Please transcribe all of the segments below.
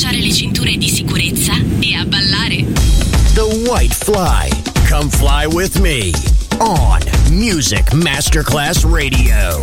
slacciare le cinture di sicurezza e a ballare. The White Fly. Come fly with me on Music Masterclass Radio.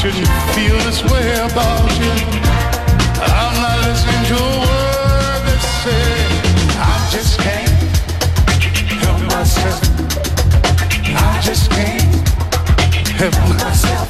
Shouldn't feel this way about you. I'm not listening to a word I just can't help myself. I just can't help myself.